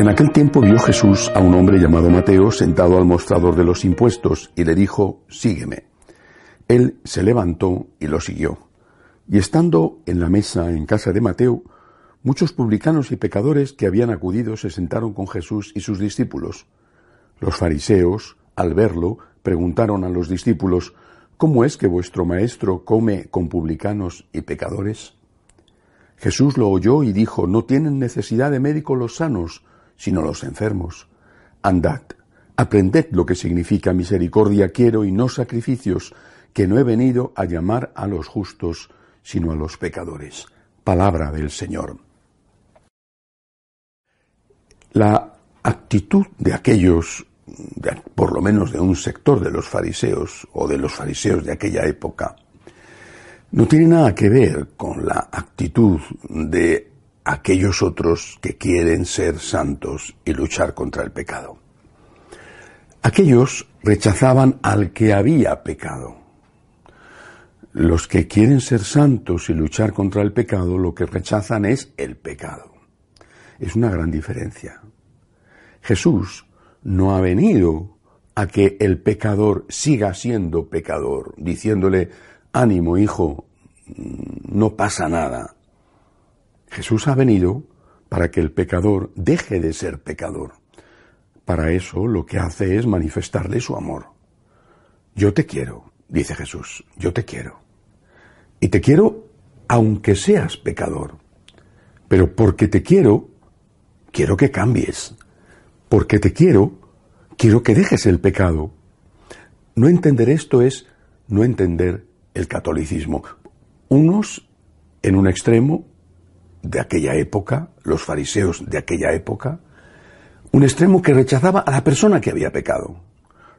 En aquel tiempo vio Jesús a un hombre llamado Mateo sentado al mostrador de los impuestos y le dijo, Sígueme. Él se levantó y lo siguió. Y estando en la mesa en casa de Mateo, muchos publicanos y pecadores que habían acudido se sentaron con Jesús y sus discípulos. Los fariseos, al verlo, preguntaron a los discípulos, ¿Cómo es que vuestro maestro come con publicanos y pecadores? Jesús lo oyó y dijo, No tienen necesidad de médico los sanos, sino los enfermos. Andad, aprended lo que significa misericordia quiero y no sacrificios, que no he venido a llamar a los justos, sino a los pecadores. Palabra del Señor. La actitud de aquellos, por lo menos de un sector de los fariseos o de los fariseos de aquella época, no tiene nada que ver con la actitud de aquellos otros que quieren ser santos y luchar contra el pecado. Aquellos rechazaban al que había pecado. Los que quieren ser santos y luchar contra el pecado lo que rechazan es el pecado. Es una gran diferencia. Jesús no ha venido a que el pecador siga siendo pecador, diciéndole, ánimo hijo, no pasa nada, Jesús ha venido para que el pecador deje de ser pecador. Para eso lo que hace es manifestarle su amor. Yo te quiero, dice Jesús, yo te quiero. Y te quiero aunque seas pecador. Pero porque te quiero, quiero que cambies. Porque te quiero, quiero que dejes el pecado. No entender esto es no entender el catolicismo. Unos en un extremo de aquella época, los fariseos de aquella época, un extremo que rechazaba a la persona que había pecado.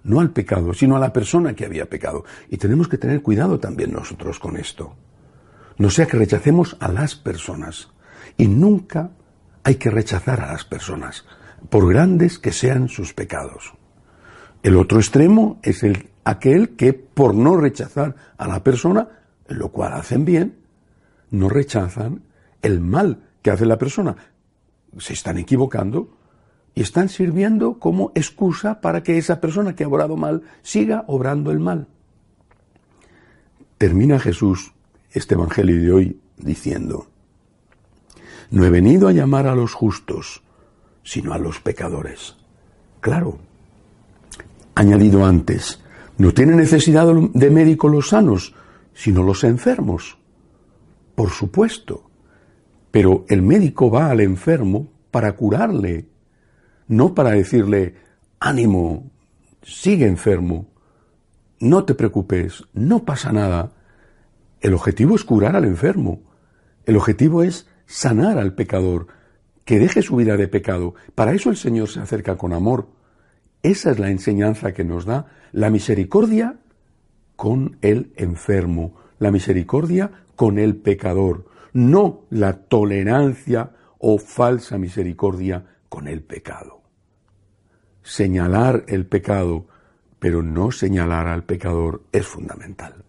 No al pecado, sino a la persona que había pecado. Y tenemos que tener cuidado también nosotros con esto. No sea que rechacemos a las personas. Y nunca hay que rechazar a las personas, por grandes que sean sus pecados. El otro extremo es el, aquel que, por no rechazar a la persona, lo cual hacen bien, no rechazan el mal que hace la persona. Se están equivocando y están sirviendo como excusa para que esa persona que ha obrado mal siga obrando el mal. Termina Jesús este Evangelio de hoy diciendo, no he venido a llamar a los justos, sino a los pecadores. Claro, añadido antes, no tiene necesidad de médico los sanos, sino los enfermos. Por supuesto, pero el médico va al enfermo para curarle, no para decirle, ánimo, sigue enfermo, no te preocupes, no pasa nada. El objetivo es curar al enfermo. El objetivo es sanar al pecador, que deje su vida de pecado. Para eso el Señor se acerca con amor. Esa es la enseñanza que nos da la misericordia con el enfermo, la misericordia con el pecador no la tolerancia o falsa misericordia con el pecado. Señalar el pecado, pero no señalar al pecador es fundamental.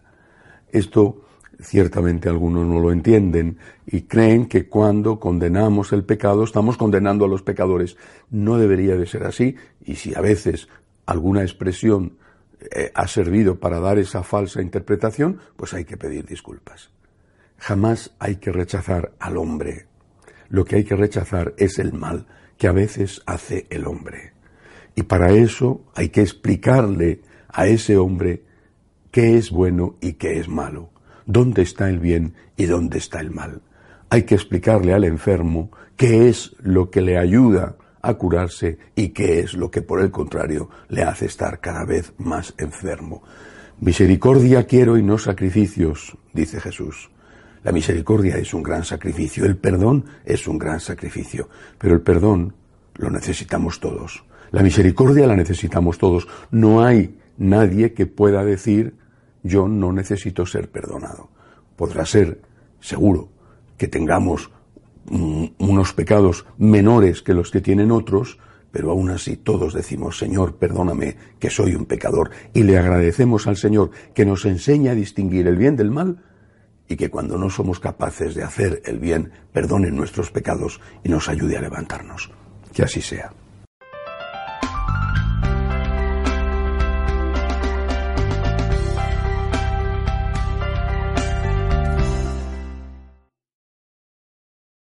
Esto ciertamente algunos no lo entienden y creen que cuando condenamos el pecado estamos condenando a los pecadores. No debería de ser así y si a veces alguna expresión eh, ha servido para dar esa falsa interpretación, pues hay que pedir disculpas. Jamás hay que rechazar al hombre. Lo que hay que rechazar es el mal que a veces hace el hombre. Y para eso hay que explicarle a ese hombre qué es bueno y qué es malo, dónde está el bien y dónde está el mal. Hay que explicarle al enfermo qué es lo que le ayuda a curarse y qué es lo que por el contrario le hace estar cada vez más enfermo. Misericordia quiero y no sacrificios, dice Jesús. La misericordia es un gran sacrificio, el perdón es un gran sacrificio, pero el perdón lo necesitamos todos. La misericordia la necesitamos todos. No hay nadie que pueda decir yo no necesito ser perdonado. Podrá ser, seguro, que tengamos mm, unos pecados menores que los que tienen otros, pero aún así todos decimos, Señor, perdóname, que soy un pecador, y le agradecemos al Señor que nos enseñe a distinguir el bien del mal y que cuando no somos capaces de hacer el bien, perdone nuestros pecados y nos ayude a levantarnos. Que así sea.